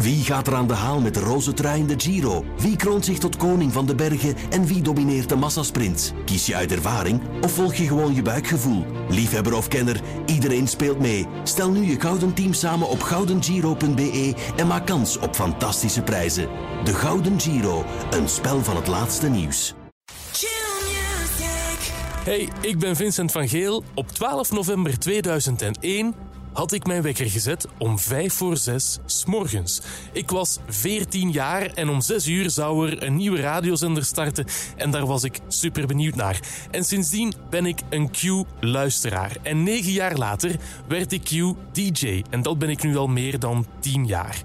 Wie gaat er aan de haal met de roze trui in de Giro? Wie kroont zich tot koning van de bergen en wie domineert de massasprint? Kies je uit ervaring of volg je gewoon je buikgevoel? Liefhebber of kenner, iedereen speelt mee. Stel nu je gouden team samen op goudengiro.be en maak kans op fantastische prijzen. De Gouden Giro, een spel van het laatste nieuws. Hey, ik ben Vincent van Geel. Op 12 november 2001 had ik mijn wekker gezet om 5 voor 6 s morgens. Ik was 14 jaar en om 6 uur zou er een nieuwe radiozender starten en daar was ik super benieuwd naar. En sindsdien ben ik een Q-luisteraar. En 9 jaar later werd ik Q-DJ en dat ben ik nu al meer dan 10 jaar.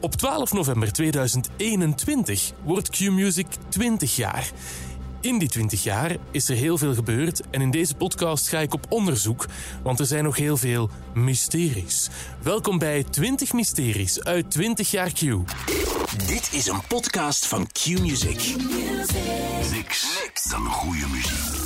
Op 12 november 2021 wordt Q-Music 20 jaar. In die 20 jaar is er heel veel gebeurd en in deze podcast ga ik op onderzoek, want er zijn nog heel veel mysteries. Welkom bij 20 mysteries uit 20 jaar Q. Dit is een podcast van Q-Music. Niks, niks dan goede muziek.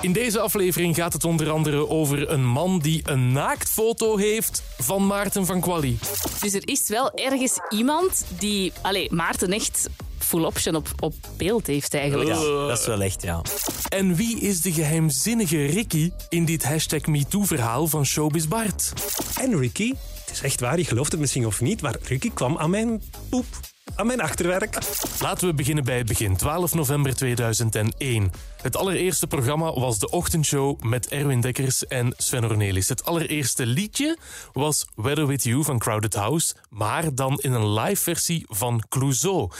In deze aflevering gaat het onder andere over een man die een naaktfoto heeft van Maarten van Quali. Dus er is wel ergens iemand die allee, Maarten echt full option op, op beeld heeft eigenlijk. Ja, dat is wel echt, ja. En wie is de geheimzinnige Ricky in dit hashtag MeToo-verhaal van Showbiz Bart? En Ricky, het is echt waar, je gelooft het misschien of niet, maar Ricky kwam aan mijn poep, aan mijn achterwerk. Laten we beginnen bij het begin, 12 november 2001. Het allereerste programma was de ochtendshow met Erwin Dekkers en Sven Ornelis. Het allereerste liedje was Weather With You van Crowded House, maar dan in een live versie van Clouseau.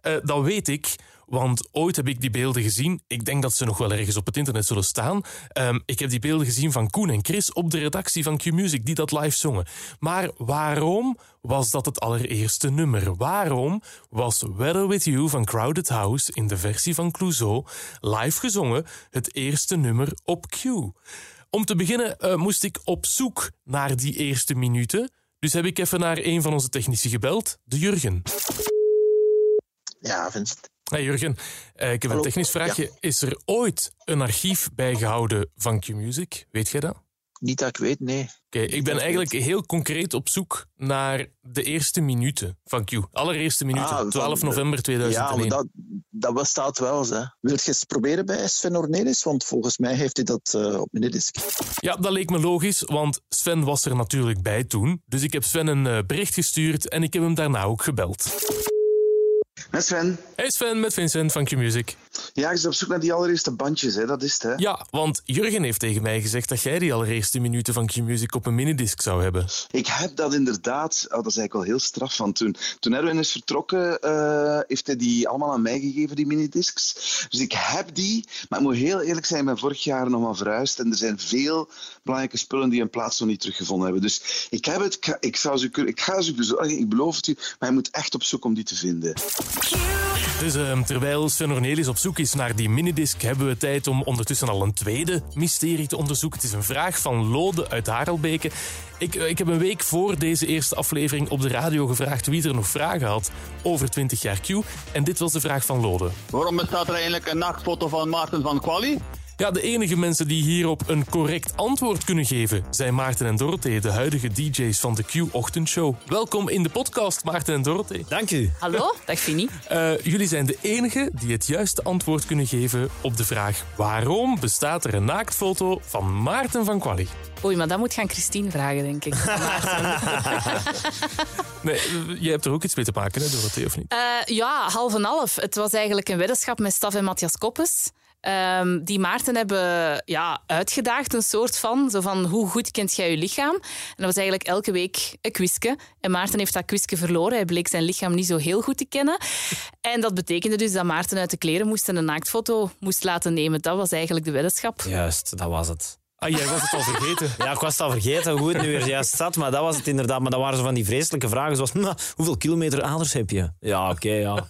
Eh, dat weet ik, want ooit heb ik die beelden gezien. Ik denk dat ze nog wel ergens op het internet zullen staan. Ehm, ik heb die beelden gezien van Koen en Chris op de redactie van Q-Music die dat live zongen. Maar waarom was dat het allereerste nummer? Waarom was Weather With You van Crowded House in de versie van Clouseau live gezongen het eerste nummer op Q? Om te beginnen eh, moest ik op zoek naar die eerste minuten. Dus heb ik even naar een van onze technici gebeld, de Jurgen. Ja, Vincent. Hey Jurgen, eh, ik heb een technisch vraagje. Is er ooit een archief bijgehouden van Q-Music? Weet jij dat? Oké, Niet dat ik weet, nee. ik ben eigenlijk heel concreet op zoek naar de eerste minuten van Q. Allereerste minuten, Ah, van 12 de- november Ja, 2001. maar dat, dat bestaat wel. Hè. Wil je eens proberen bij Sven Ornelis? Want volgens mij heeft hij dat eh, op minidisc. Ja, dat leek me logisch, want Sven was er natuurlijk bij toen. Dus ik heb Sven een eh, bericht gestuurd en ik heb hem daarna ook gebeld. Met Sven. Hey Sven, met Vincent van Q-Music. Ja, je is op zoek naar die allereerste bandjes, hè? dat is het. Hè? Ja, want Jurgen heeft tegen mij gezegd dat jij die allereerste minuten van Q-Music op een minidisc zou hebben. Ik heb dat inderdaad, oh, dat is eigenlijk wel heel straf van toen. Toen Erwin is vertrokken, eh, heeft hij die allemaal aan mij gegeven, die minidiscs. Dus ik heb die, maar ik moet heel eerlijk zijn, ik ben vorig jaar nog maar verhuisd en er zijn veel belangrijke spullen die hun plaats nog niet teruggevonden hebben. Dus ik heb het, ik ga, ik zou ze, ik ga ze bezorgen, ik beloof het u, maar je moet echt op zoek om die te vinden. Dus terwijl Sven Ornelis op zoek is naar die minidisc, hebben we tijd om ondertussen al een tweede mysterie te onderzoeken. Het is een vraag van Lode uit Harelbeke. Ik, eh, ik heb een week voor deze eerste aflevering op de radio gevraagd wie er nog vragen had over 20 jaar Q. En dit was de vraag van Lode. Waarom bestaat er eigenlijk een nachtfoto van Maarten van Quali? Ja, de enige mensen die hierop een correct antwoord kunnen geven zijn Maarten en Dorothee, de huidige DJ's van de Q-ochtendshow. Welkom in de podcast, Maarten en Dorothee. Dank u. Hallo, dag Fini. Eh, jullie zijn de enige die het juiste antwoord kunnen geven op de vraag waarom bestaat er een naaktfoto van Maarten van Quali? Oei, maar dat moet gaan Christine vragen, denk ik. Nee, eh, jij hebt er ook iets mee te maken, hè, Dorothee, of niet? Eh, ja, half en half. Het was eigenlijk een weddenschap met Staf en Matthias Koppes. Ehm, die Maarten hebben ja, uitgedaagd, een soort van. Zo van, hoe goed kent jij je lichaam? En dat was eigenlijk elke week een quizje. En Maarten heeft dat quizje verloren. Hij bleek zijn lichaam niet zo heel goed te kennen. En dat betekende dus dat Maarten uit de kleren moest en een naaktfoto moest laten nemen. Dat was eigenlijk de weddenschap. Juist, dat was het. Ah, jij was het al vergeten. Ja, ik was het al vergeten hoe het nu weer juist zat, maar dat was het inderdaad. Maar dat waren zo van die vreselijke vragen zoals, "Nou, hoeveel kilometer aders heb je? Ja, oké, ja.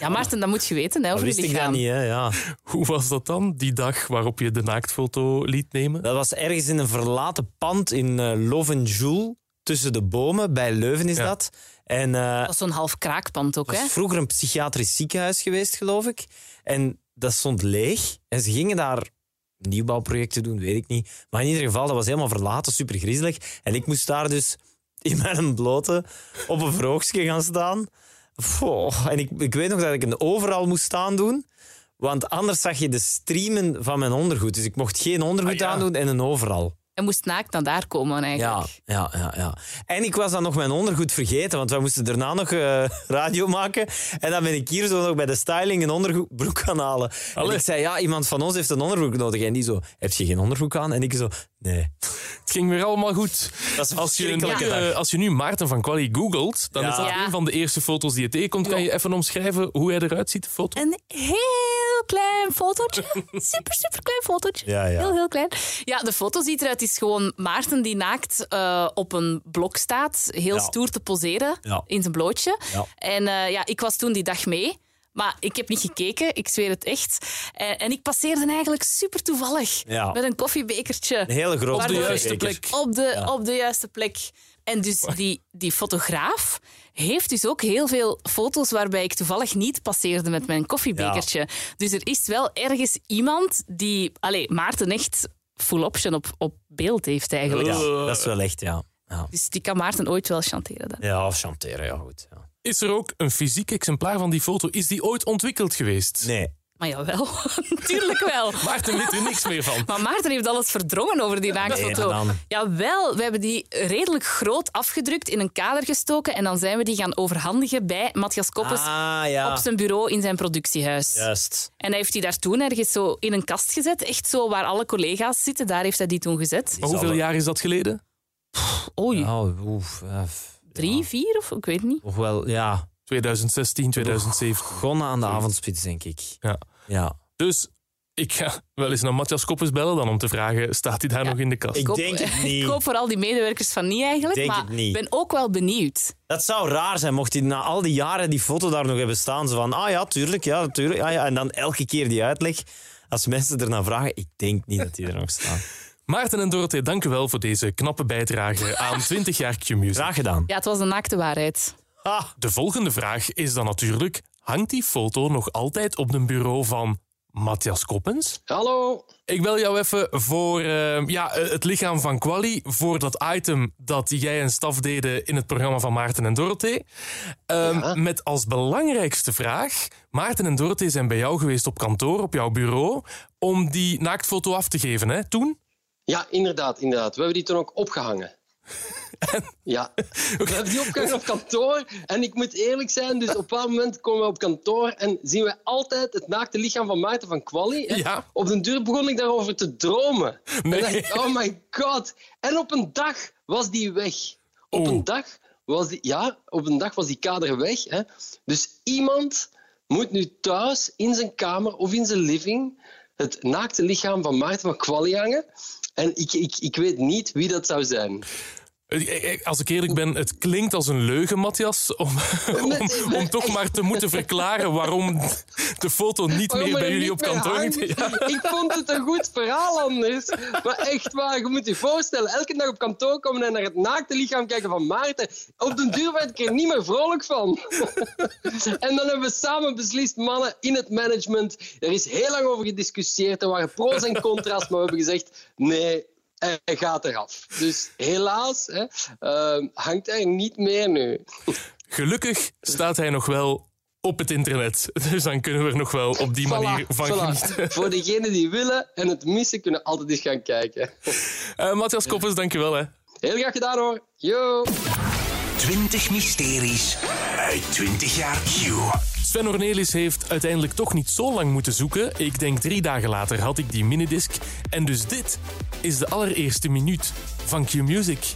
Ja, Maarten, dat moet je weten hè, Dat over je wist ik dat niet, hè. Ja. Hoe was dat dan, die dag waarop je de naaktfoto liet nemen? Dat was ergens in een verlaten pand in uh, Lovenjoul, tussen de bomen, bij Leuven is Ja. dat. En eh, Dat is zo'n half kraakpand ook, het hè? was vroeger een psychiatrisch ziekenhuis geweest, geloof ik. En dat stond leeg. En ze gingen daar nieuwbouwprojecten doen, weet ik niet. Maar in ieder geval, dat was helemaal verlaten, super griezelig. En ik moest daar dus in mijn blote op een vroogstje gaan staan. En ik, ik weet nog dat ik een overal moest staan doen. Want anders zag je de streamen van mijn ondergoed. Dus ik mocht geen ondergoed Ah, ja. aandoen en een overal. En moest naakt naar daar komen Ja, eigenlijk. ja, ja, ja. En ik was dan nog mijn ondergoed vergeten, want wij moesten daarna nog eh, radio maken. En dan ben ik hier zo nog bij de styling een onderbroek gaan halen. En ik zei, ja, iemand van ons heeft een onderbroek nodig. En die zo, heb je geen onderbroek aan? En ik zo, nee. Het ging weer allemaal goed. Dat is een Als je, nu, eh, als je nu Maarten van Quali googelt, dan Ja. is dat Ja. een van de eerste foto's die je tegenkomt. Kan je even omschrijven hoe hij eruit ziet, de foto? Een heel klein fotootje. Super, super klein fotootje. Ja, ja. Heel, heel klein. Ja, de foto ziet eruit. Het is gewoon Maarten die naakt eh, op een blok staat. Heel Ja. stoer te poseren Ja. in zijn blootje. Ja. En eh, ja, ik was toen die dag mee. Maar ik heb niet gekeken, ik zweer het echt. En, en ik passeerde eigenlijk super toevallig. Ja. Met een koffiebekertje. Een hele grote Op de juiste plek. Op de, Ja. op de juiste plek. En dus die, die fotograaf heeft dus ook heel veel foto's waarbij ik toevallig niet passeerde met mijn koffiebekertje. Dus er is wel ergens iemand die allee, Maarten echt full option op, op beeld heeft eigenlijk. Ja, dat is wel echt, ja. Ja, Dus die kan Maarten ooit wel chanteren. Dan. ja of chanteren, ja goed. Ja. Is er ook een fysiek exemplaar van die foto? Is die ooit ontwikkeld geweest? Nee. Maar jawel, natuurlijk wel. Maarten weet er niks meer van. Maar Maarten heeft alles verdrongen over die naaktfoto. Nee, dan. Jawel, we hebben die redelijk groot afgedrukt, in een kader gestoken en dan zijn we die gaan overhandigen bij Matthias Koppes Ah, ja. op zijn bureau in zijn productiehuis. Juist. En hij heeft die daar toen ergens zo in een kast gezet, echt zo waar alle collega's zitten, daar heeft hij die toen gezet. Maar hoeveel jaar is dat geleden? Oei, Oh, oef. Drie, vier of ik weet niet. Nog wel, ja. 2016, 2017. Begonnen aan de avondspits, denk ik. Ja. Ja. Dus ik ga wel eens naar Matthias Koppes bellen dan om te vragen, staat hij daar nog in de kast? Ik hoop- denk het niet. Ik hoop voor al die medewerkers van niet eigenlijk, Denk maar het niet. ik ben ook wel benieuwd. Dat zou raar zijn mocht hij na al die jaren die foto daar nog hebben staan. Zo van, ah ja, tuurlijk, ja, tuurlijk. Ja, ja. En dan elke keer die uitleg. Als mensen ernaar vragen, ik denk niet dat die er nog staan. Maarten en Dorothee, dank u wel voor deze knappe bijdrage aan 20 jaar Q-Music. Graag gedaan. Ja, het was de naakte waarheid. Ah, De volgende vraag is dan natuurlijk, hangt die foto nog altijd op een bureau van Matthias Koppens? Hallo. Ik bel jou even voor eh, ja, eh, het lichaam van Quali, voor dat item dat jij en staf deden in het programma van Maarten en Dorothee. Ehm, Ja. Met als belangrijkste vraag, Maarten en Dorothee zijn bij jou geweest op kantoor, op jouw bureau, om die naaktfoto af te geven, hè, toen? Ja, inderdaad, inderdaad. We hebben die toen ook opgehangen. Ja, we hebben die opgehangen op kantoor. En ik moet eerlijk zijn, dus op een bepaald moment komen we op kantoor en zien we altijd het naakte lichaam van Maarten van Quali. Ja. Op den duur begon ik daarover te dromen. Nee. En dacht ik, oh my god. En op een dag was die weg. Op Oeh. een dag was die, ja, op een dag was die kader weg. Hè. Dus iemand moet nu thuis in zijn kamer of in zijn living het naakte lichaam van Maarten van Quali hangen. En ik, ik, ik weet niet wie dat zou zijn. Eh, eh, Als ik eerlijk ben, het klinkt als een leugen, Matthias, om, om, om toch maar te moeten verklaren waarom de foto niet Waarom meer er bij jullie op kantoor hangt. hangt. Ja. Ik vond het een goed verhaal anders. Maar echt waar, je moet je voorstellen. Elke dag op kantoor komen en naar het naakte lichaam kijken van Maarten. Op den duur werd ik er niet meer vrolijk van. En dan hebben we samen beslist, mannen in het management. Er is heel lang over gediscussieerd. Er waren pro's en contra's, maar we hebben gezegd: nee. Hij gaat eraf. Dus helaas hè, eh, hangt hij niet meer nu. Gelukkig staat hij nog wel op het internet. Dus dan kunnen we er nog wel op die manier Voilà, van voilà. genieten. Voor degenen die willen en het missen, kunnen altijd eens gaan kijken. Eh, Matthias Koppers, dankjewel. Hè. Heel graag gedaan hoor. Yo! 20 mysteries uit 20 jaar Q. Sven Ornelis heeft uiteindelijk toch niet zo lang moeten zoeken. Ik denk drie dagen later had ik die minidisc. En dus dit is de allereerste minuut van Q-Music.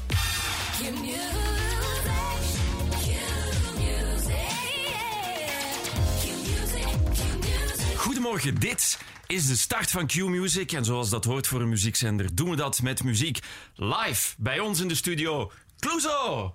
Goedemorgen, dit is de start van Q-Music. En zoals dat hoort voor een muziekzender, doen we dat met muziek live bij ons in de studio. Clouseau!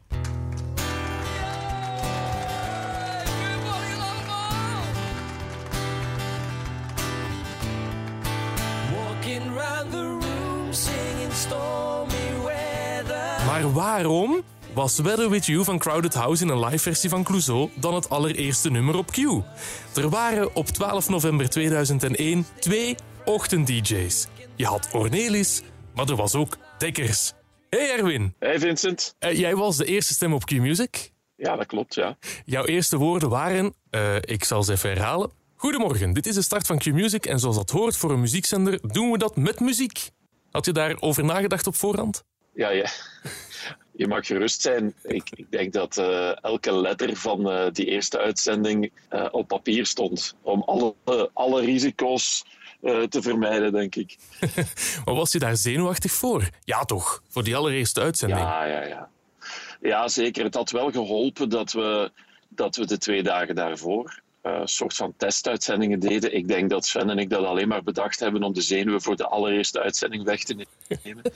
Maar waarom was Weather With You van Crowded House in een live versie van Clouseau dan het allereerste nummer op Q. Er waren op 12 november 2001 twee ochtend-DJ's. Je had Ornelis, maar er was ook Dekkers. Hey Erwin. Hey Vincent. Uh, jij was de eerste stem op Q-Music. Ja, dat klopt, ja. Jouw eerste woorden waren, uh, ik zal ze even herhalen. Goedemorgen, dit is de start van Q-Music en zoals dat hoort voor een muziekzender doen we dat met muziek. Had je daarover nagedacht op voorhand? Ja, ja. Je mag gerust zijn. Ik, ik denk dat uh, elke letter van uh, die eerste uitzending uh, op papier stond. Om alle, alle risico's te vermijden, denk ik. maar was je daar zenuwachtig voor? Ja, toch? Voor die allereerste uitzending? Ja, ja, ja. Ja, zeker. Het had wel geholpen dat we, dat we de twee dagen daarvoor een soort van testuitzendingen deden. Ik denk dat Sven en ik dat alleen maar bedacht hebben om de zenuwen voor de allereerste uitzending weg te nemen.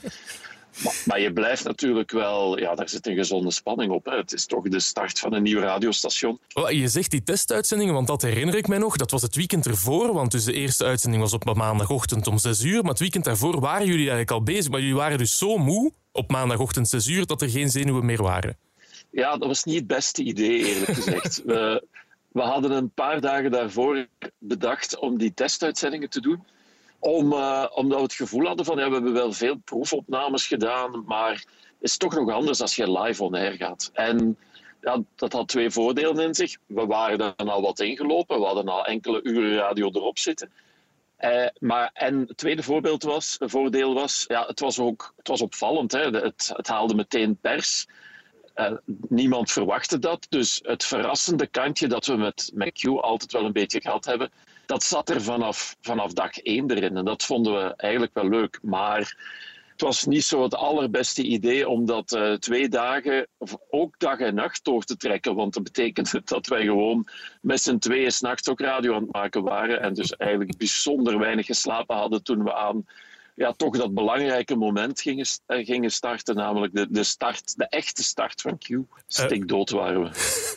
Maar, maar, je blijft natuurlijk wel, ja, daar zit een gezonde spanning op. Hè. Het is toch de start van een nieuw radiostation. Je zegt die testuitzendingen, want dat herinner ik mij nog. Dat was het weekend ervoor, want dus de eerste uitzending was op maandagochtend om 6 uur. Maar het weekend daarvoor waren jullie eigenlijk al bezig. Maar jullie waren dus zo moe op maandagochtend 6 uur dat er geen zenuwen meer waren. Ja, dat was niet het beste idee, eerlijk gezegd. we, we hadden een paar dagen daarvoor bedacht om die testuitzendingen te doen. Om, uh, omdat we het gevoel hadden van ja, we hebben wel veel proefopnames gedaan, maar het is toch nog anders als je live on air gaat. En ja, dat had twee voordelen in zich. We waren er al wat ingelopen, we hadden al enkele uren radio erop zitten. Uh, maar, en het tweede voorbeeld was, voordeel was, ja, het was ook het was opvallend. Hè? Het, het haalde meteen pers. Uh, niemand verwachtte dat. Dus het verrassende kantje dat we met, Q altijd wel een beetje gehad hebben, dat zat er vanaf, vanaf dag één erin. En dat vonden we eigenlijk wel leuk. Maar het was niet zo het allerbeste idee om dat uh, twee dagen, of ook dag en nacht door te trekken. Want dat betekende dat wij gewoon met z'n tweeën s'nachts ook radio aan het maken waren. En dus eigenlijk bijzonder weinig geslapen hadden toen we aan ja, toch dat belangrijke moment gingen, gingen starten. Namelijk de, de, start, de echte start van Q. Stikdood waren we.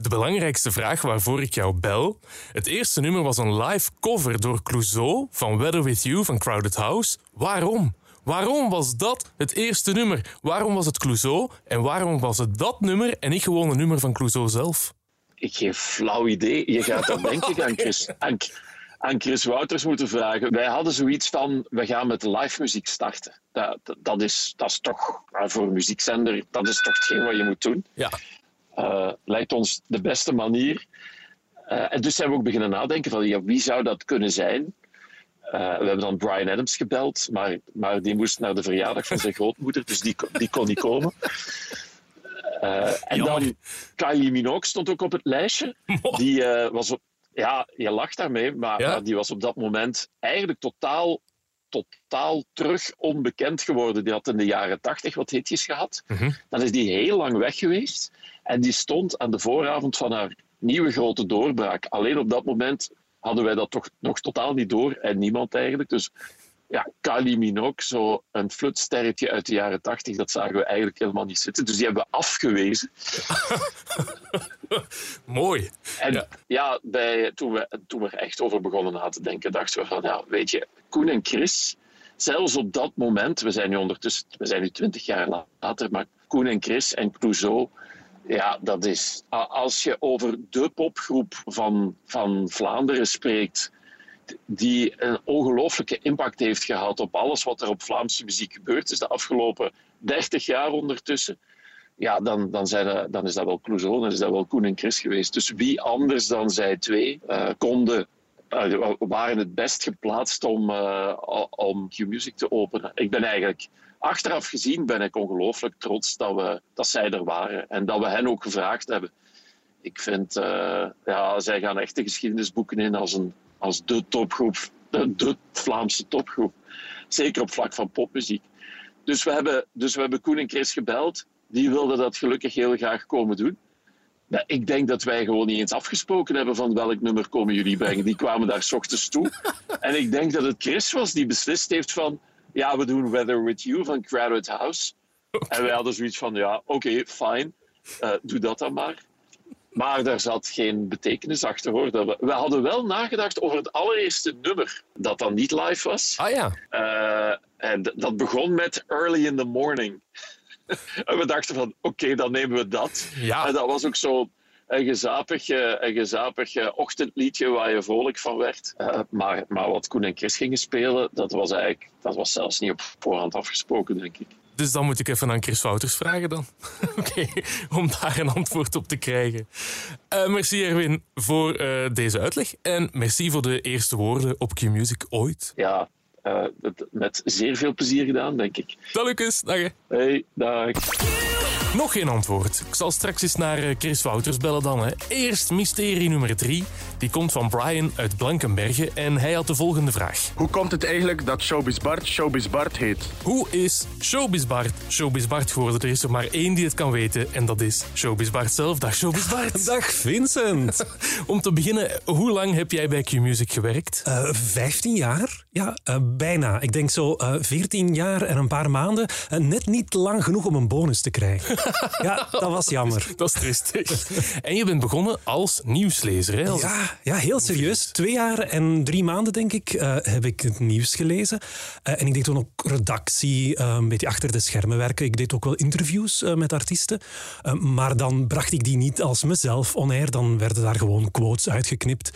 De belangrijkste vraag waarvoor ik jou bel. Het eerste nummer was een live cover door Clouseau van Weather With You van Crowded House. Waarom? Waarom was dat het eerste nummer? Waarom was het Clouseau en waarom was het dat nummer en niet gewoon een nummer van Clouseau zelf? Ik geen flauw idee. Je gaat dan denk ik aan Chris, aan, aan Chris Wouters moeten vragen. Wij hadden zoiets van, we gaan met live muziek starten. Dat, dat, is, dat is toch, voor een muziekzender, dat is toch hetgeen wat je moet doen. Ja. Uh, lijkt ons de beste manier. Uh, en dus zijn we ook beginnen nadenken van ja, wie zou dat kunnen zijn. Uh, we hebben dan Brian Adams gebeld, maar, maar die moest naar de verjaardag van zijn grootmoeder, dus die, die kon niet komen. en dan Kylie Minogue stond ook op het lijstje. Die was op, ja, je lacht daarmee, maar, Ja? maar die was op dat moment eigenlijk totaal, totaal terug onbekend geworden. Die had in de jaren tachtig wat hitjes gehad. Mhm. Dan is die heel lang weg geweest. En die stond aan de vooravond van haar nieuwe grote doorbraak. Alleen op dat moment hadden wij dat toch nog totaal niet door. En niemand eigenlijk. Dus ja, Kylie Minogue, zo een flutsterretje uit de jaren tachtig, dat zagen we eigenlijk helemaal niet zitten. Dus die hebben we afgewezen. Mooi. En ja, bij, toen, we, toen we er echt over begonnen na te denken, dachten we van, ja, weet je, Koen en Chris, zelfs op dat moment, we zijn nu ondertussen, we zijn nu twintig jaar later, maar Koen en Chris en Clouseau, ja, dat is, als je over de popgroep van, van Vlaanderen spreekt, die een ongelooflijke impact heeft gehad op alles wat er op Vlaamse muziek gebeurd is de afgelopen 30 jaar ondertussen. Ja, dan, dan, zijn dan is dat wel Clouseau, dan is dat wel Koen en Chris geweest. Dus wie anders dan zij twee eh, konden, eh, waren het best geplaatst om, eh, om Q-Music te openen. Ik ben eigenlijk, achteraf gezien, ben ik ongelooflijk trots dat, we, dat zij er waren en dat we hen ook gevraagd hebben. Ik vind, ja, zij gaan echt de geschiedenisboeken in als, een, als de topgroep, de, de Vlaamse topgroep. Zeker op vlak van popmuziek. Dus we, hebben, dus we hebben Koen en Chris gebeld. Die wilden dat gelukkig heel graag komen doen. Maar ik denk dat wij gewoon niet eens afgesproken hebben van welk nummer komen jullie brengen. Die kwamen daar s ochtends toe. En ik denk dat het Chris was die beslist heeft van... Ja, we doen Weather With You van Crowded House. En wij hadden zoiets van, ja, oké, fine. Eh, doe dat dan maar. Maar daar zat geen betekenis achter hoor. We, we hadden wel nagedacht over het allereerste nummer dat dan niet live was. Ah ja. Eh, en dat begon met Early in the Morning. En we dachten van, oké, dan nemen we dat. Ja. En dat was ook zo een gezapig, eh, een gezapig eh, ochtendliedje waar je vrolijk van werd. Eh, maar, maar wat Koen en Chris gingen spelen, dat was eigenlijk dat was zelfs niet op voorhand afgesproken, denk ik. Dus dan moet ik even aan Chris Wouters vragen dan. Oké, om daar een antwoord op te krijgen. Merci Erwin voor deze uitleg. En merci voor de eerste woorden op Q-Music ooit. Ja, het- met zeer veel plezier gedaan, denk ik. Dag Lucas, dag. hè. Hey, dag. Nog geen antwoord. Ik zal straks eens naar eh, Chris Wouters bellen dan. Hè. Eerst mysterie nummer drie. Die komt van Brian uit Blankenberge en hij had de volgende vraag. Hoe komt het eigenlijk dat Showbiz Bart Showbiz Bart heet? Hoe is Showbiz Bart Showbiz Bart geworden? Er is er maar één die het kan weten en dat is Showbiz Bart zelf. Dag Showbiz Bart. Dag Vincent. Om te beginnen, hoe lang heb jij bij Q-Music gewerkt? Eh 15 jaar? Ja, eh, bijna. Ik denk zo eh 14 jaar en een paar maanden. Eh, net niet lang genoeg om een bonus te krijgen. ja, dat was jammer. Dat is tristig. en je bent begonnen als nieuwslezer, hè? Als- Ja, ja, heel serieus. Twee jaar en drie maanden, denk ik, heb ik het nieuws gelezen. En ik deed toen ook redactie, een beetje achter de schermen werken. Ik deed ook wel interviews met artiesten. Maar dan bracht ik die niet als mezelf on-air. Dan werden daar gewoon quotes uitgeknipt.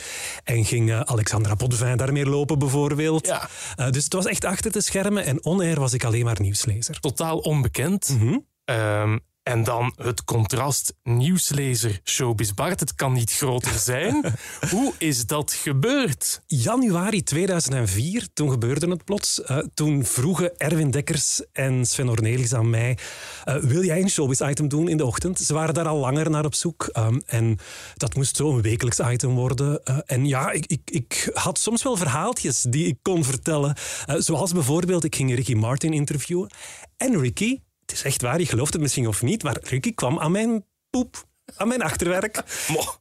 En ging Alexandra Potvin daarmee lopen, bijvoorbeeld. Ja. Eh, dus het was echt achter de schermen. En on-air was ik alleen maar nieuwslezer. Totaal onbekend. Ehm, en dan het contrast nieuwslezer Showbiz Bart. Het kan niet groter zijn. Hoe is dat gebeurd? Januari 2004, toen gebeurde het plots. Eh, toen vroegen Erwin Dekkers en Sven Ornelis aan mij... eh, wil jij een showbiz-item doen in de ochtend? Ze waren daar al langer naar op zoek. ehm, en dat moest zo een wekelijks item worden. Eh, en ja, ik, ik, ik had soms wel verhaaltjes die ik kon vertellen. Zoals bijvoorbeeld, ik ging Ricky Martin interviewen. En Ricky, het is echt waar, je gelooft het misschien of niet... maar Ricky kwam aan mijn poep, aan mijn achterwerk.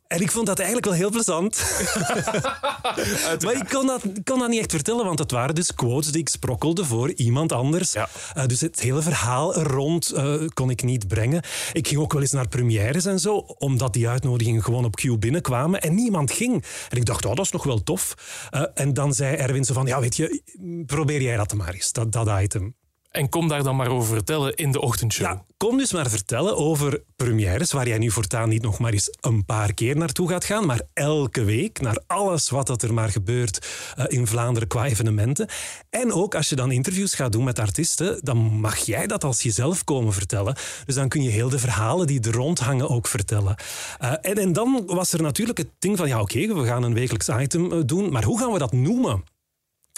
En ik vond dat eigenlijk wel heel plezant. maar ik kon, dat, kon dat niet echt vertellen, want het waren dus quotes die ik sprokkelde voor iemand anders. Ja. Eh, dus het hele verhaal er rond eh, kon ik niet brengen. Ik ging ook wel eens naar premières en zo, omdat die uitnodigingen gewoon op Q binnenkwamen en niemand ging. En ik dacht, oh, dat is nog wel tof. Eh, en dan zei Erwin zo van, ja, weet je, probeer jij dat maar eens, dat, dat item. En kom daar dan maar over vertellen in de ochtendshow. Kom dus maar vertellen over premières, waar jij nu voortaan niet nog maar eens een paar keer naartoe gaat gaan, maar elke week naar alles wat er maar gebeurt eh, in Vlaanderen qua evenementen. En ook als je dan interviews gaat doen met artiesten, dan mag jij dat als jezelf komen vertellen. Dus dan kun je heel de verhalen die er rond hangen ook vertellen. Eh, en, en dan was er natuurlijk het ding van, ja oké, we gaan een wekelijks item eh, doen, maar hoe gaan we dat noemen?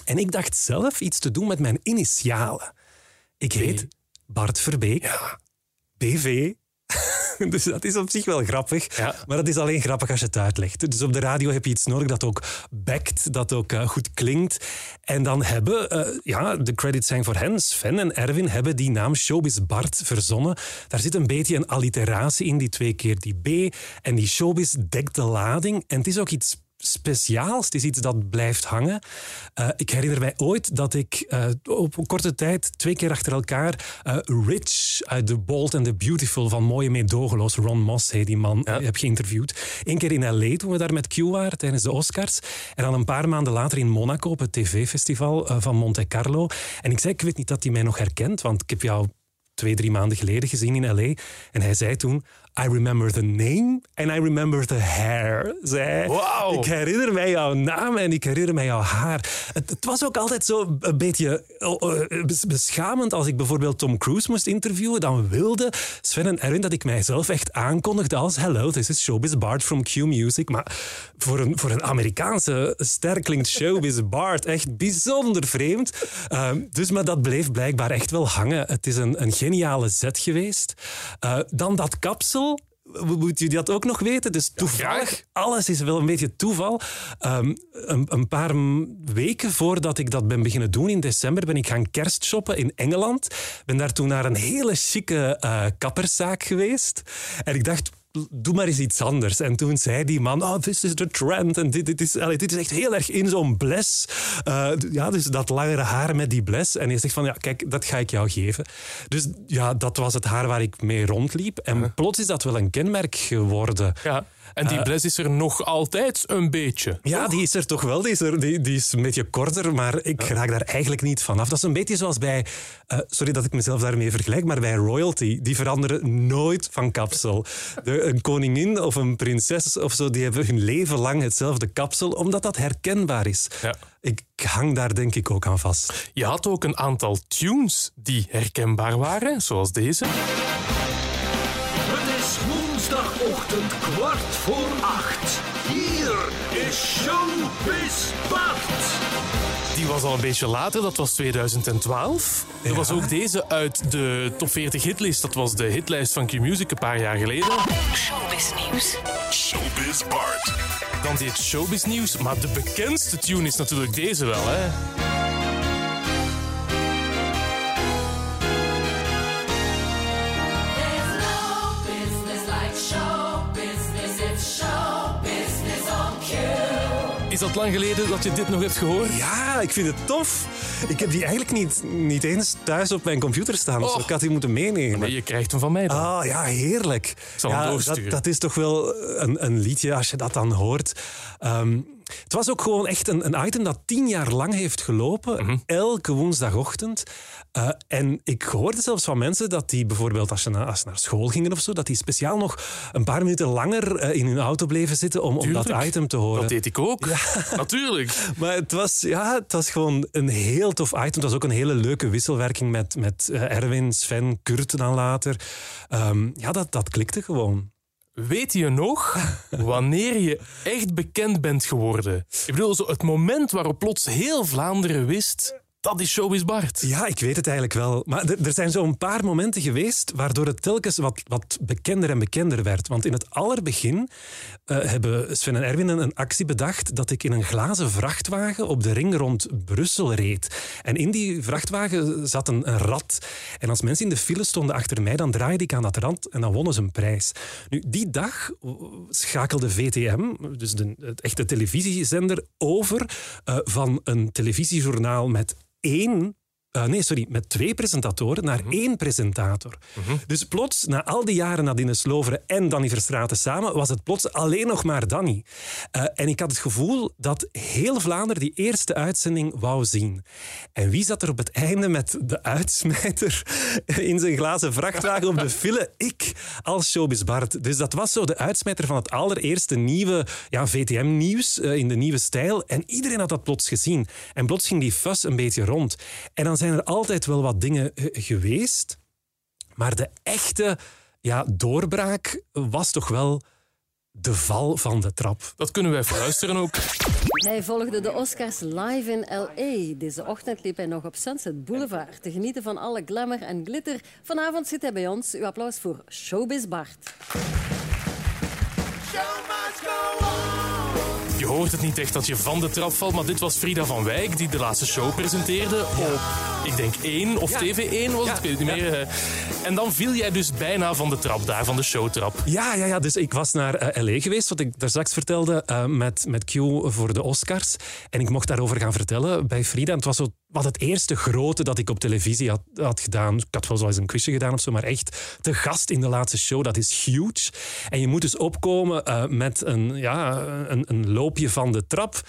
En ik dacht zelf iets te doen met mijn initialen. Ik heet Bart Verbeek. BV. Dus dat is op zich wel grappig. Ja. Maar dat is alleen grappig als je het uitlegt. Dus op de radio heb je iets nodig dat ook backt, dat ook eh, goed klinkt. En dan hebben, eh, ja, de credits zijn voor hen. Sven en Erwin hebben die naam Showbiz Bart verzonnen. Daar zit een beetje een alliteratie in, die twee keer die B. En die Showbiz dekt de lading. En het is ook iets speciaals. Het is iets dat blijft hangen. Eh, ik herinner mij ooit dat ik eh, op een korte tijd, twee keer achter elkaar, eh, Rich uit The Bold and the Beautiful van Mooie Meedogenloos, Ron Moss, heet die man, Ja. heb geïnterviewd. Eén keer in L.A. toen we daar met Q waren tijdens de Oscars. En dan een paar maanden later in Monaco op het tv-festival van Monte Carlo. En ik zei, ik weet niet dat hij mij nog herkent, want ik heb jou twee, drie maanden geleden gezien in L.A. En hij zei toen... I remember the name and I remember the hair. Wauw. Ik herinner mij jouw naam en ik herinner mij jouw haar. Het, het was ook altijd zo een beetje eh, bes- beschamend als ik bijvoorbeeld Tom Cruise moest interviewen. Dan wilde Sven en Erwin dat ik mijzelf echt aankondigde als Hello, this is Showbiz Bart from Q Music. Maar voor een, voor een Amerikaanse ster klinkt Showbiz Bart echt bijzonder vreemd. Ehm, dus maar dat bleef blijkbaar echt wel hangen. Het is een, een geniale zet geweest. Eh, dan dat kapsel. Moet je dat ook nog weten? Dus toevallig, alles is wel een beetje toeval. Ehm, een, een paar weken voordat ik dat ben beginnen doen in december, ben ik gaan kerstshoppen in Engeland. Ben daar toen naar een hele chique eh kapperszaak geweest. En ik dacht, doe maar eens iets anders. En toen zei die man, oh, this is the trend. En dit, dit, is, allee, dit is echt heel erg in zo'n bles. Eh, ja, dus dat langere haar met die bles. En hij zegt van, ja, kijk, dat ga ik jou geven. Dus ja, dat was het haar waar ik mee rondliep. En plots is dat wel een kenmerk geworden. Ja. En die Eh, bles is er nog altijd een beetje. Ja, die is er toch wel. Die is, er, die, die is een beetje korter, maar ik raak daar eigenlijk niet vanaf. Dat is een beetje zoals bij... eh, sorry dat ik mezelf daarmee vergelijk, maar bij royalty. Die veranderen nooit van kapsel. De, een koningin of een prinses of zo, die hebben hun leven lang hetzelfde kapsel, omdat dat herkenbaar is. Ja. Ik hang daar denk ik ook aan vast. Je had ook een aantal tunes die herkenbaar waren, zoals deze. Het is woensdagochtend kwart voor acht. Hier is Showbiz Bart. Die was al een beetje later, dat was 2012. Er was ook deze uit de top 40 hitlist. Dat was de hitlijst van Q-Music een paar jaar geleden. Showbiz nieuws. Showbiz Bart. Dan dit showbiz nieuws, maar de bekendste tune is natuurlijk deze wel, hè? Lang geleden dat je dit nog hebt gehoord? Ja, ik vind het tof. Ik heb die eigenlijk niet, niet eens thuis op mijn computer staan. Dus Oh. ik had die moeten meenemen. Nee, je krijgt hem van mij dan. Ah, ja, heerlijk. zal ja, dat is toch wel een, een liedje als je dat dan hoort. Ehm, het was ook gewoon echt een, een item dat tien jaar lang heeft gelopen. Mhm. Elke woensdagochtend. Eh, en ik hoorde zelfs van mensen dat die bijvoorbeeld als ze, na- als ze naar school gingen of zo, dat die speciaal nog een paar minuten langer eh, in hun auto bleven zitten om, om dat item te horen. Dat deed ik ook. Natuurlijk. Maar het was, ja, het was gewoon een heel tof item. Het was ook een hele leuke wisselwerking met, met eh, Erwin, Sven, Kurt dan later. Ehm, ja, dat, dat klikte gewoon. Weet je nog wanneer je echt bekend bent geworden? Ik bedoel, zo het moment waarop plots heel Vlaanderen wist... Dat is Showbiz Bart. Ja, ik weet het eigenlijk wel. Maar er, zijn zo'n paar momenten geweest waardoor het telkens wat, wat bekender en bekender werd. Want in het allerbegin eh, hebben Sven en Erwin een actie bedacht dat ik in een glazen vrachtwagen op de ring rond Brussel reed. En in die vrachtwagen zat een, een rat. En als mensen in de file stonden achter mij, dan draaide ik aan dat rad en dan wonnen ze een prijs. Nu, die dag schakelde VTM, dus de, echte televisiezender, over eh, van een televisiejournaal met één. Eh, nee, sorry, met twee presentatoren naar één presentator. Dus plots, na al die jaren Nadine Sloveren en Danny Verstraeten samen, was het plots alleen nog maar Danny. Eh, en ik had het gevoel dat heel Vlaanderen die eerste uitzending wou zien. En wie zat er op het einde met de uitsmijter in zijn glazen vrachtwagen op de file? Ik, als Showbiz Bart. Dus dat was zo de uitsmijter van het allereerste nieuwe ja, VTM-nieuws eh, in de nieuwe stijl. En iedereen had dat plots gezien. En plots ging die fuss een beetje rond. En dan zijn er altijd wel wat dingen eh, geweest. Maar de echte ja, doorbraak was toch wel de val van de trap. Dat kunnen wij verluisteren ook. Hij volgde de Oscars live in L.A. Deze ochtend liep hij nog op Sunset Boulevard te genieten van alle glamour en glitter. Vanavond zit hij bij ons. Uw applaus voor Showbiz Bart. Je hoort het niet echt dat je van de trap valt, maar dit was Frida van Wijk die de laatste show presenteerde op, ik denk 1 of Ja. TV1 was het, ik weet het niet meer. eh. En dan viel jij dus bijna van de trap daar, van de showtrap. Ja, ja, ja, dus ik was naar eh, L.A. geweest, wat ik daar straks vertelde, eh, met, met Q voor de Oscars. En ik mocht daarover gaan vertellen bij Frida. En het was zo wat het eerste grote dat ik op televisie had, had gedaan. Ik had wel eens een quizje gedaan of zo, maar echt te gast in de laatste show, dat is huge. En je moet dus opkomen met een, ja, een, een loopje van de trap.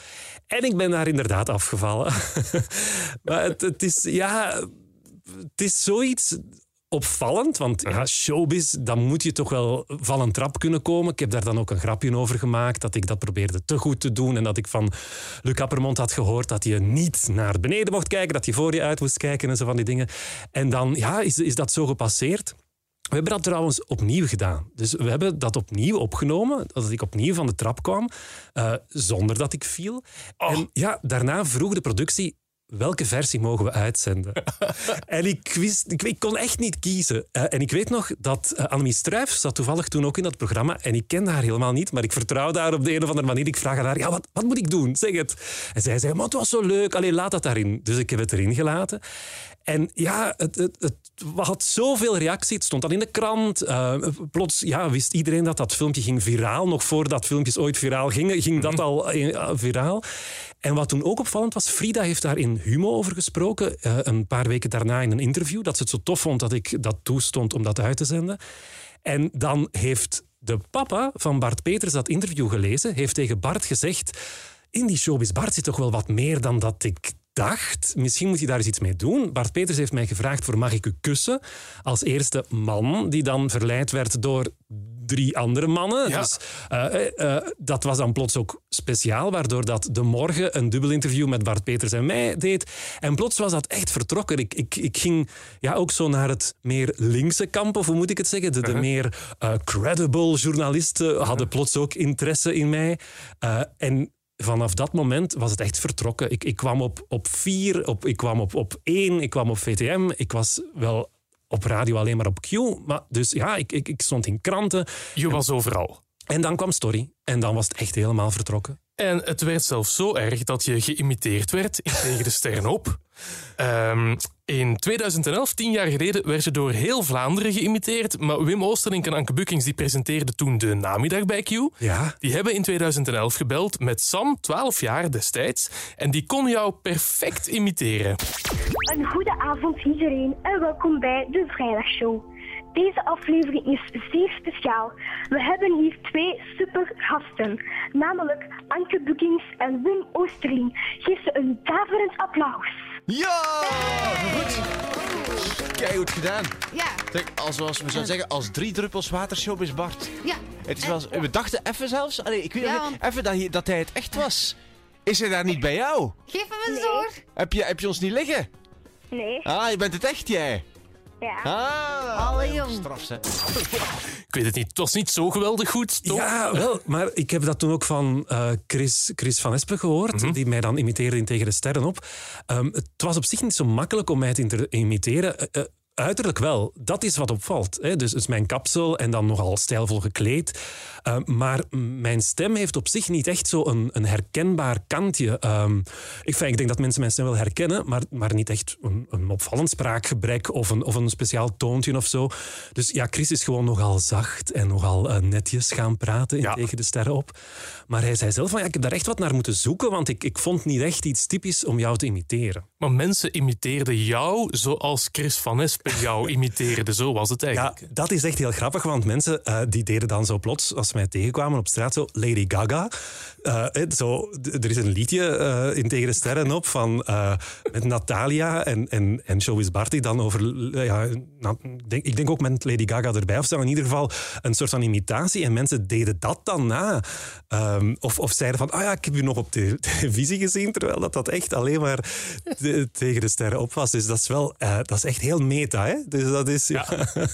En ik ben daar inderdaad afgevallen. maar het, het is, ja, het is zoiets opvallend, want showbiz, dan moet je toch wel van een trap kunnen komen. Ik heb daar dan ook een grapje over gemaakt, dat ik dat probeerde te goed te doen en dat ik van Luc Appermond had gehoord dat je niet naar beneden mocht kijken, dat je voor je uit moest kijken en zo van die dingen. En dan ja, is, is dat zo gepasseerd. We hebben dat trouwens opnieuw gedaan. Dus we hebben dat opnieuw opgenomen, dat ik opnieuw van de trap kwam, eh, zonder dat ik viel. En ja, daarna vroeg de productie, welke versie mogen we uitzenden? en ik, wist, ik, ik kon echt niet kiezen. Eh, en ik weet nog dat uh, Annemie Struijf zat toevallig toen ook in dat programma. En ik kende haar helemaal niet, maar ik vertrouwde haar op de een of andere manier. Ik vraag aan haar, ja, wat, wat moet ik doen? Zeg het. En zij zei, maar het was zo leuk. Allee, laat dat daarin. Dus ik heb het erin gelaten. En ja, het, het, het had zoveel reactie. Het stond al in de krant. Uh, plots ja, wist iedereen dat dat filmpje ging viraal. Nog voordat filmpjes ooit viraal gingen, ging dat al uh, viraal. En wat toen ook opvallend was, Frida heeft daar in Humo over gesproken. Uh, een paar weken daarna in een interview. Dat ze het zo tof vond dat ik dat toestond om dat uit te zenden. En dan heeft de papa van Bart Peters dat interview gelezen, heeft tegen Bart gezegd... In die showbiz Bart zit toch wel wat meer dan dat ik dacht. Misschien moet je daar eens iets mee doen. Bart Peters heeft mij gevraagd voor Mag ik u kussen? Als eerste man die dan verleid werd door drie andere mannen. Dus eh, eh, eh, dat was dan plots ook speciaal, waardoor dat de morgen een dubbel interview met Bart Peters en mij deed. En plots was dat echt vertrokken. Ik, ik, ik ging ja, ook zo naar het meer linkse kamp, of hoe moet ik het zeggen? De, de meer credible journalisten hadden plots ook interesse in mij. En vanaf dat moment was het echt vertrokken. Ik, ik kwam op, op vier, op, ik kwam op, op één, ik kwam op VTM. Ik was wel op radio alleen maar op Q. Maar dus ja, ik, ik, ik stond in kranten. Je was overal. En dan kwam Story. En dan was het echt helemaal vertrokken. En het werd zelfs zo erg dat je geïmiteerd werd Tegen de Sterren op. Ehm, in 2011, tien jaar geleden, werd je door heel Vlaanderen geïmiteerd. Maar Wim Oosterlink en Anke Bukkings die presenteerden toen de namiddag bij Q. Ja. Die hebben in 2011 gebeld met Sam, 12 jaar destijds. En die kon jou perfect imiteren. Een goede avond iedereen en welkom bij de Vrijdagshow. Deze aflevering is zeer speciaal. We hebben hier twee super gasten, namelijk Anke Boekings en Wim Oosterling. Geef ze een daverend applaus. Ja! Goed. Kei goed gedaan. Ja. Zeg, als, we zouden zeggen, als drie druppels water showbiz Bart. Ja. Het is wel, eens- we dachten even zelfs, allee, ik weet Ja, nog want- niet, even dat, hij- dat hij het echt was. Is hij daar niet bij jou? Geef hem eens door. Heb je, heb je ons niet liggen? Nee. Ah, je bent het echt, jij. Ja. Ah, Allee, jong. straf, hè. Ik weet het niet, het was niet zo geweldig goed, toch? Ja, wel. Maar ik heb dat toen ook van eh, Chris, Chris van Espen gehoord, die mij dan imiteerde in Tegen de Sterren op. Ehm, het was op zich niet zo makkelijk om mij te imiteren. Eh, eh, uiterlijk wel. Dat is wat opvalt. Hè. Dus, dus mijn kapsel en dan nogal stijlvol gekleed. Eh, maar mijn stem heeft op zich niet echt zo een, een herkenbaar kantje. Ehm, ik, fijn, ik denk dat mensen mijn stem wel herkennen, maar, maar niet echt een, een opvallend spraakgebrek of een, of een speciaal toontje of zo. Dus ja, Chris is gewoon nogal zacht en nogal eh, netjes gaan praten in Tegen de Sterren op. Maar hij zei zelf van, ja, ik heb daar echt wat naar moeten zoeken, want ik, ik vond niet echt iets typisch om jou te imiteren. Maar mensen imiteerden jou zoals Chris van Espen jou imiteerde. Zo was het eigenlijk. Ja, dat is echt heel grappig, want mensen eh, die deden dan zo plots, als ze mij tegenkwamen op straat, zo Lady Gaga. Eh, eh, zo, er is een liedje in Tegen de Sterren op van, met Natalia en, en, en Showbiz Bart die dan over... ja, nou, ik denk, ik denk ook met Lady Gaga erbij of zo. In ieder geval een soort van imitatie. En mensen deden dat dan na. Ehm, of, of zeiden van, ah ja, ik heb u nog op de televisie gezien, terwijl dat, dat echt alleen maar de- Tegen de Sterren op was. Dus dat is wel, eh, dat is echt heel meta, hè? Dus dat is... Ja,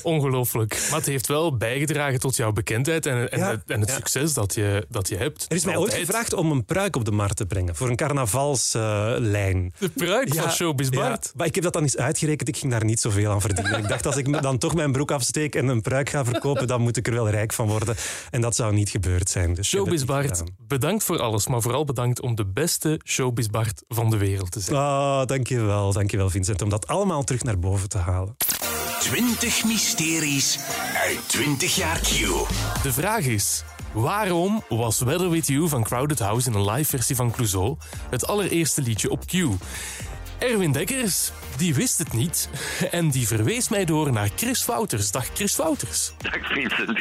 ongelooflijk. Maar het heeft wel bijgedragen tot jouw bekendheid en, en, Ja, het, en het ja. succes dat je, dat je hebt. Er is mij ooit gevraagd om een pruik op de markt te brengen voor een carnavalslijn. De pruik van Showbiz Bart. maar ik heb dat dan eens uitgerekend. Ik ging daar niet zoveel aan verdienen. Ik dacht, als ik dan toch mijn broek afsteek en een pruik ga verkopen, dan moet ik er wel rijk van worden. En dat zou niet gebeurd zijn. Dus Showbiz Bart, bedankt voor alles, maar vooral bedankt om de beste Showbiz Bart van de wereld te zijn. Ah, dankjewel, dankjewel Vincent, om dat allemaal terug naar boven te halen. 20 mysteries uit 20 jaar Q. De vraag is, waarom was Weather With You van Crowded House in een live versie van Clouseau het allereerste liedje op Q? Erwin Dekkers, die wist het niet en die verwees mij door naar Chris Wouters. Dag Chris Wouters. Dag Vincent.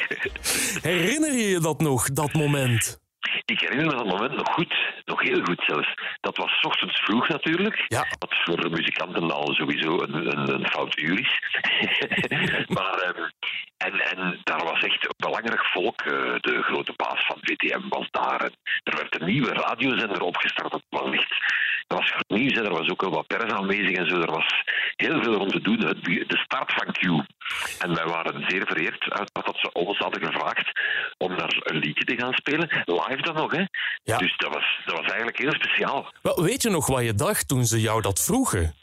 Herinner je je dat nog, dat moment? Ik herinner me dat moment nog goed, nog heel goed zelfs. Dat was ochtends vroeg natuurlijk, ja. wat voor muzikanten al sowieso een, een, een fout uur is. maar, ehm, en, en daar was echt belangrijk volk. eh, de grote baas van VTM was daar. Er werd een nieuwe radiozender opgestart. Dat was echt, was goed nieuws. Er was ook wel wat pers aanwezig en zo. Er was heel veel om te doen. Het De start van Q. En wij waren zeer vereerd uit dat ze ons hadden gevraagd om daar een liedje te gaan spelen. Live dan nog, hè? Dus dat was, dat was eigenlijk heel speciaal. Wel, weet je nog wat je dacht toen ze jou dat vroegen?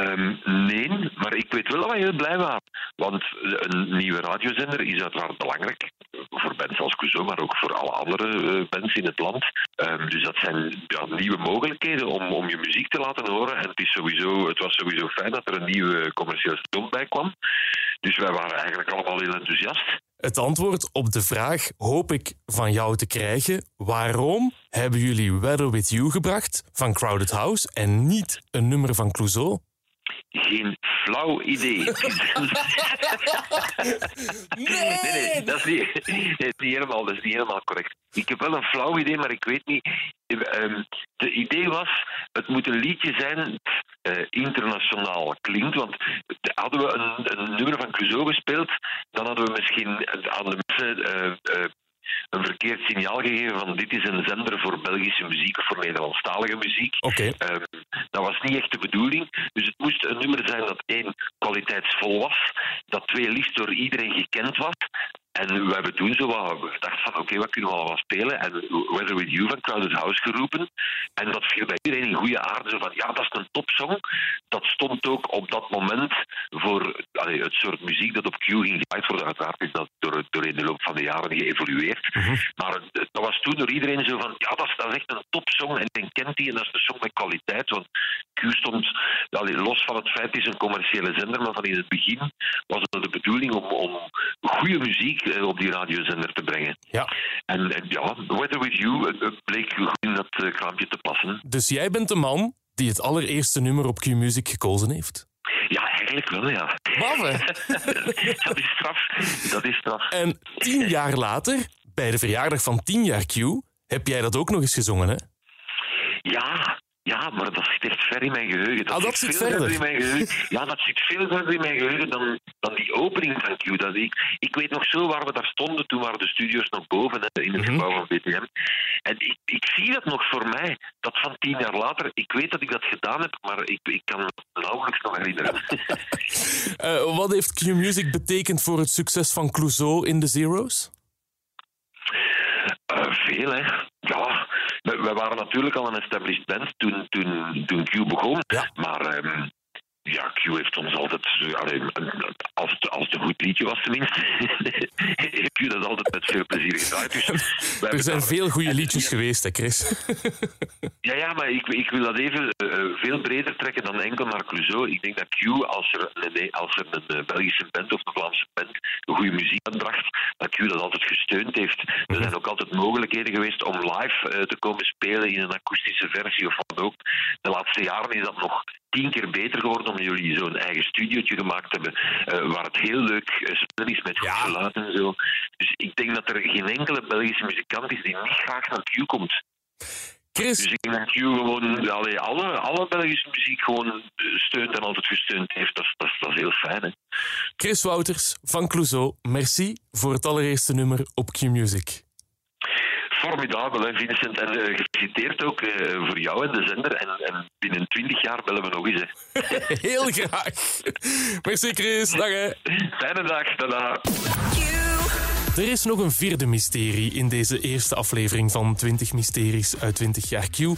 Ehm, nee, maar ik weet wel dat wij heel blij waren. Want een nieuwe radiozender is uiteraard belangrijk. Voor mensen als Clouseau, maar ook voor alle andere eh, mensen in het land. Ehm, dus dat zijn ja, nieuwe mogelijkheden om, om je muziek te laten horen. En het, is sowieso, het was sowieso fijn dat er een nieuwe commerciële station bij kwam. Dus wij waren eigenlijk allemaal heel enthousiast. Het antwoord op de vraag hoop ik van jou te krijgen. Waarom hebben jullie Weather With You gebracht van Crowded House en niet een nummer van Clouseau? Geen flauw idee. nee! nee, dat is niet, nee, dat is niet helemaal, dat is niet helemaal correct. Ik heb wel een flauw idee, maar ik weet niet. Ehm, de idee was, het moet een liedje zijn dat eh, internationaal klinkt. Want hadden we een, een nummer van Clouseau gespeeld, dan hadden we misschien aan de mensen eh, eh, een verkeerd signaal gegeven van dit is een zender voor Belgische muziek of voor Nederlandstalige muziek. Ehm, dat was niet echt de bedoeling. Dus het moest een nummer zijn dat één kwaliteitsvol was, dat twee liefst door iedereen gekend was. En we hebben toen zo wat gedacht van oké, wat kunnen we allemaal spelen? En Weather With You van Crowded House geroepen. En dat viel bij iedereen in goede aarde. Zo van ja, dat is een topsong. Dat stond ook op dat moment voor allee, het soort muziek dat op Q ging gemaakt worden. Uiteraard is dat door, door in de loop van de jaren geëvolueerd. Maar het- dat was toen door iedereen zo van ja, dat is, dat is echt een topsong. En iedereen kent die en dat is een song met kwaliteit. Want Q stond, allee, los van het feit, het is een commerciële zender, maar van in het begin was het de bedoeling om, om goede muziek eh, op die radiozender te brengen. Ja. En, ja, Weather With You bleek in dat eh, kraampje te passen. Dus jij bent de man die het allereerste nummer op Q-Music gekozen heeft. Ja, eigenlijk wel, ja. Maffe. dat is straf. Dat is straf. En tien jaar later, bij de verjaardag van 10 jaar Q, heb jij dat ook nog eens gezongen, hè? Ja, ja, maar dat zit echt ver in mijn geheugen. Dat, Ah, dat zit zit verder. in mijn geheugen. Ja, dat zit veel verder in mijn geheugen dan, dan die opening van Q. Dat ik, ik weet nog zo waar we daar stonden. Toen waren de studio's nog boven hè, in het Mhm. gebouw van BTM. En ik, ik zie dat nog voor mij. Dat van tien jaar later. Ik weet dat ik dat gedaan heb, maar ik, ik kan me nauwelijks nog herinneren. Eh, wat heeft Q-Music betekend voor het succes van Clouseau in de Zero's? Eh, veel, hè. We waren natuurlijk al een established band toen, toen, toen Q begon. Maar ehm, ja, Q heeft ons altijd, eh, allee, als, het, als het een goed liedje was tenminste, heeft Q dat altijd met veel plezier gedraaid. Dus we Er zijn veel goede liedjes geweest, hè, Chris? Ja, ja, maar ik, ik wil dat even eh, veel breder trekken dan enkel naar Clouseau. Ik denk dat Q, als er nee, als er een eh, Belgische band of een Vlaamse band een goede muziek aanbracht, dat Q dat altijd gesteund heeft. Er zijn ook altijd mogelijkheden geweest om live eh, te komen spelen in een akoestische versie of wat ook. De laatste jaren is dat nog tien keer beter geworden omdat jullie zo'n eigen studiootje gemaakt hebben, eh, waar het heel leuk eh, spelen is met goed geluid en zo. Dus ik denk dat er geen enkele Belgische muzikant is die niet graag naar Q komt. Chris. Dus ik denk dat Q gewoon allee, alle, alle Belgische muziek gewoon eh, steunt en altijd gesteund heeft. Dat, is- dat, dat is heel fijn. Hè? Chris Wouters van Clouseau, merci voor het allereerste nummer op Q-Music. Formidabel, hè, Vincent. En eh, gefeliciteerd ook eh, voor jou en de zender. En, en binnen twintig jaar bellen we nog eens. Hè. Heel graag. Merci Chris, dag hè. Fijne dag, tada. Er is nog een vierde mysterie in deze eerste aflevering van 20 Mysteries uit 20 jaar Q. Eh,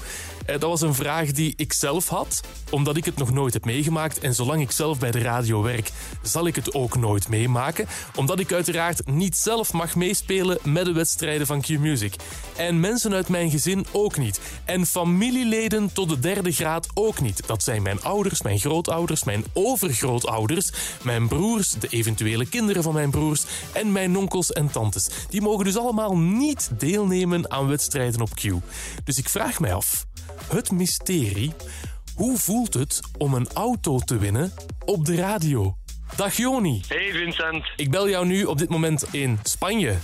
Dat was een vraag die ik zelf had, omdat ik het nog nooit heb meegemaakt. En zolang ik zelf bij de radio werk, zal ik het ook nooit meemaken. Omdat ik uiteraard niet zelf mag meespelen met de wedstrijden van Q-Music. En mensen uit mijn gezin ook niet. En familieleden tot de derde graad ook niet. Dat zijn mijn ouders, mijn grootouders, mijn overgrootouders, mijn broers, de eventuele kinderen van mijn broers en mijn onkels en tantes. Die mogen dus allemaal niet deelnemen aan wedstrijden op Q. Dus ik vraag mij af, het mysterie, hoe voelt het om een auto te winnen op de radio? Dag Joni. Hey Vincent. Ik bel jou nu op dit moment in Spanje.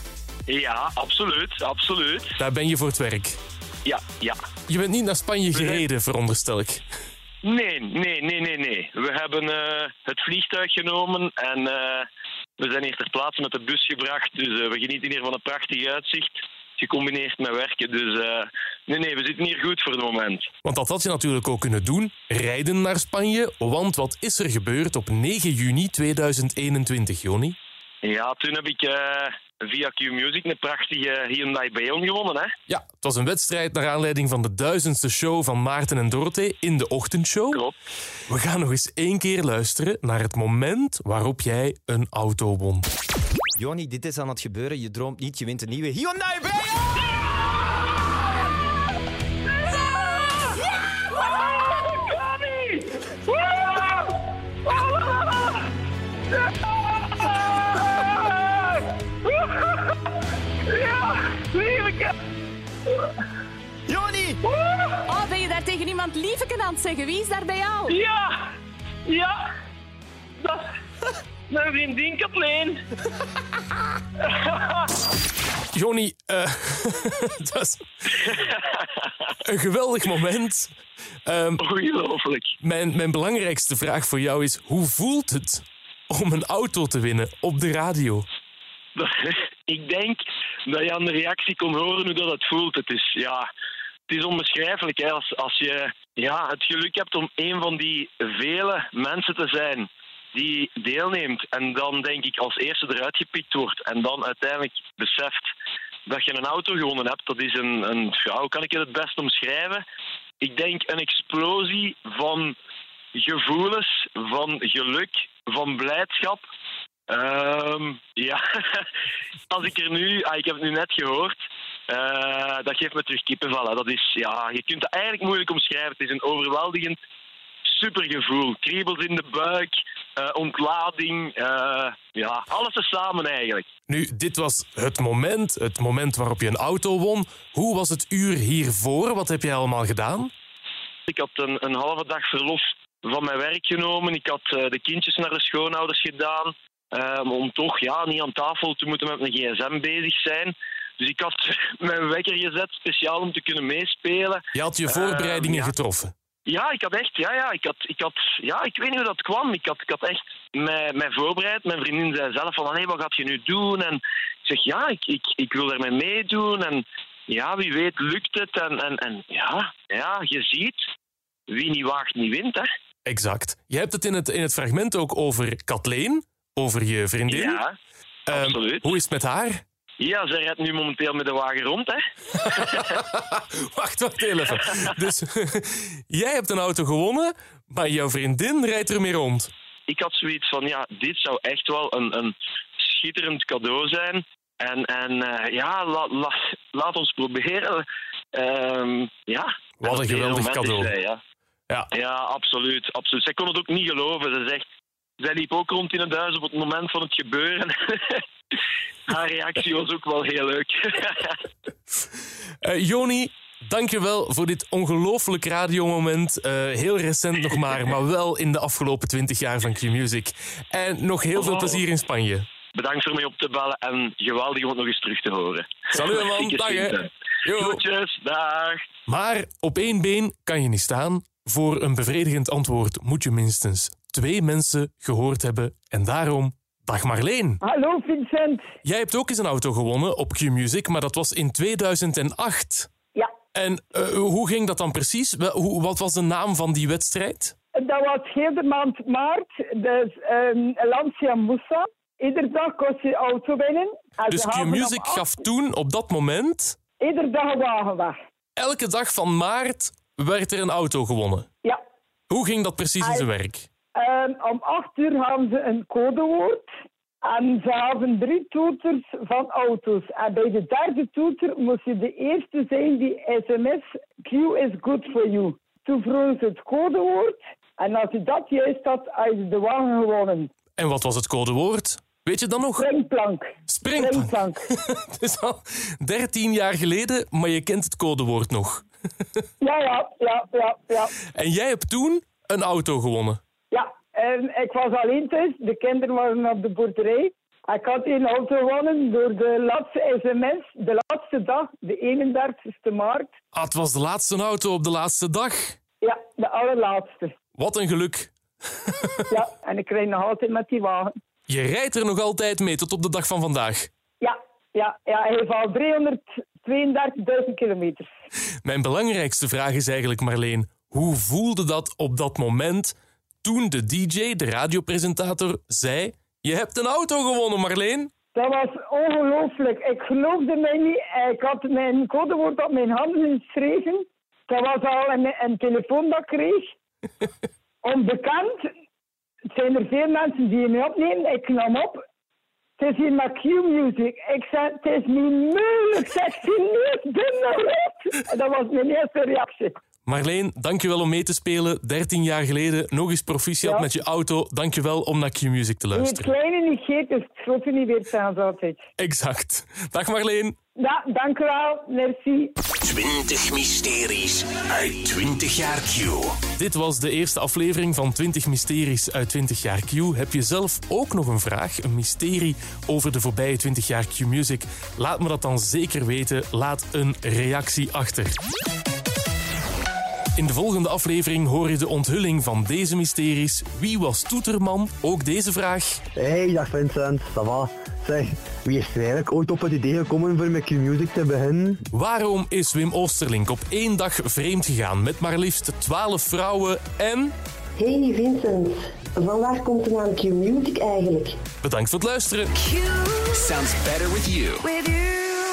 Ja, absoluut, absoluut. Daar ben je voor het werk. Ja, ja. Je bent niet naar Spanje gereden, veronderstel ik. Nee, nee, nee, nee, nee. We hebben eh, het vliegtuig genomen en eh, we zijn hier ter plaatse met de bus gebracht. Dus eh, we genieten hier van een prachtig uitzicht, gecombineerd met werken. Dus eh, nee, nee, we zitten hier goed voor het moment. Want dat had je natuurlijk ook kunnen doen. Rijden naar Spanje. Want wat is er gebeurd op 9 juni 2021, Joni? Ja, toen heb ik eh, via Q-Music een prachtige Hyundai Beon gewonnen, hè. Ja, het was een wedstrijd naar aanleiding van de duizendste show van Maarten en Dorothee in de ochtendshow. Klopt. We gaan nog eens één keer luisteren naar het moment waarop jij een auto won. Joni, dit is aan het gebeuren. Je droomt niet, je wint een nieuwe Hyundai Joni! Iemand lieveken aan het zeggen? Wie is daar bij jou? Ja! Ja! Dat is mijn vriendin Kathleen. Johnny, eh, dat is een geweldig moment. Ongelooflijk. Mijn, mijn belangrijkste vraag voor jou is: hoe voelt het om een auto te winnen op de radio? Ik denk dat je aan de reactie kon horen hoe dat het voelt. Het is, ja, het is onbeschrijfelijk hè, als, als je ja, het geluk hebt om een van die vele mensen te zijn die deelneemt en dan denk ik als eerste eruit gepikt wordt en dan uiteindelijk beseft dat je een auto gewonnen hebt. Dat is een, een ja, hoe kan ik het het best omschrijven? Ik denk een explosie van gevoelens, van geluk, van blijdschap. Ehm, ja, als ik er nu, ah, ik heb het nu net gehoord, eh, dat geeft me terug kippenvel. hè. Dat is, ja, je kunt het eigenlijk moeilijk omschrijven. Het is een overweldigend supergevoel. Kriebels in de buik, eh, ontlading, eh, ja, alles samen eigenlijk. Nu, dit was het moment, het moment waarop je een auto won. Hoe was het uur hiervoor? Wat heb jij allemaal gedaan? Ik had een, een halve dag verlof van mijn werk genomen. Ik had de kindjes naar de schoonouders gedaan. om toch ja, niet aan tafel te moeten met mijn gsm bezig zijn. Dus ik had mijn wekker gezet, speciaal om te kunnen meespelen. Je had je voorbereidingen ja. getroffen. Ja, ik had echt, ja, ja, ik had, ik had, ja, ik weet niet hoe dat kwam. Ik had, ik had echt mij, mij voorbereid. Mijn vriendin zei zelf van, nee, wat gaat je nu doen? En ik zeg, ja, ik, ik, ik wil ermee meedoen. En ja, wie weet lukt het. En, en, en ja, ja, je ziet, wie niet waagt, niet wint, hè. Exact. Je hebt het in het, in het fragment ook over Kathleen, over je vriendin. Ja, Ehm, absoluut. Hoe is het met haar? Ja, zij rijdt nu momenteel met de wagen rond, hè. Wacht, wacht even. Dus jij hebt een auto gewonnen, maar jouw vriendin rijdt ermee rond. ik had zoiets van, ja, dit zou echt wel een, een schitterend cadeau zijn. En, en eh, ja, la- la- laat ons proberen. Ehm, ja. Wat een geweldig cadeau. zij, ja. Ja. ja, absoluut, absoluut. Zij kon het ook niet geloven. Ze zegt, zij liep ook rond in het huis op het moment van het gebeuren. Haar reactie was ook wel heel leuk. Eh Joni, dankjewel voor dit ongelooflijk radiomoment. Eh, heel recent nog maar, maar wel in de afgelopen 20 jaar van Q-Music. En nog heel veel Oh. plezier in Spanje. Bedankt voor mij op te bellen en geweldig om het nog eens terug te horen. Salut, man. Dag, hè. Groetjes, dag. Maar op één been kan je niet staan. Voor een bevredigend antwoord moet je minstens twee mensen gehoord hebben. En daarom, dag Marleen. Hallo Vincent. Jij hebt ook eens een auto gewonnen op Q-Music, maar dat was in 2008. Ja. En eh, hoe ging dat dan precies? Wat was de naam van die wedstrijd? Dat was heel de maand maart. Dus um, Lancia Moussa. Iedere dag kost je auto winnen. En Dus Q-Music gaf toen op dat moment, Iedere dag een wagen weg. elke dag van maart, werd er een auto gewonnen. Ja. Hoe ging dat precies in zijn werk? Om acht uur hadden ze een codewoord. En ze hadden drie toeters van auto's. En bij de derde toeter moest je de eerste zijn die sms Q is good for you. Toen vroegen ze het codewoord. En als je dat juist had, had je de wagen gewonnen. En wat was het codewoord? Weet je dan nog? Springplank. Springplank. Het is al 13 jaar geleden, maar je kent het codewoord nog. Ja, ja, ja, ja, ja. En jij hebt toen een auto gewonnen. En ik was alleen thuis. De kinderen waren op de boerderij. Ik had een auto gewonnen door de laatste sms, de laatste dag, de 31ste maart. Ah, het was de laatste auto op de laatste dag. Ja, de allerlaatste. Wat een geluk. Ja, en ik rijd nog altijd met die wagen. Je rijdt er nog altijd mee tot op de dag van vandaag. Ja, ja, ja hij heeft al 332.000 kilometer. Mijn belangrijkste vraag is eigenlijk, Marleen, hoe voelde dat op dat moment toen de DJ, de radiopresentator, zei: Je hebt een auto gewonnen, Marleen? Dat was ongelooflijk. Ik geloofde mij niet. Ik had mijn codewoord op mijn handen geschreven. Dat was al een, een telefoon dat ik kreeg. Onbekend. Het zijn er veel mensen die me opnemen. Ik nam op. Het is hier met Q-Music. Ik zei, het is niet moeilijk. Zegt hij niet. En Dat was mijn eerste reactie. Marleen, dankjewel om mee te spelen. 13 jaar geleden, nog eens proficiat Ja. met je auto. Dankjewel om naar Q-Music te Wie het luisteren. kleine niet geeft, is het grote niet weer staan altijd. Exact. Dag Marleen. Ja, dank u wel. Merci. 20 mysteries uit 20 jaar Q. Dit was de eerste aflevering van 20 mysteries uit 20 jaar Q. Heb je zelf ook nog een vraag, een mysterie over de voorbije 20 jaar Q Music? Laat me dat dan zeker weten. Laat een reactie achter. In de volgende aflevering hoor je de onthulling van deze mysteries. Wie was Toeterman? Ook deze vraag. Hey, dag Vincent. Ça va? Zeg, wie is er eigenlijk ooit op het idee gekomen voor met Q-Music te beginnen? Waarom is Wim Oosterlink op één dag vreemd gegaan met maar liefst 12 vrouwen en... Hey Vincent, vandaag komt de naam Q-Music eigenlijk. Bedankt voor het luisteren. Sounds better with you. With you.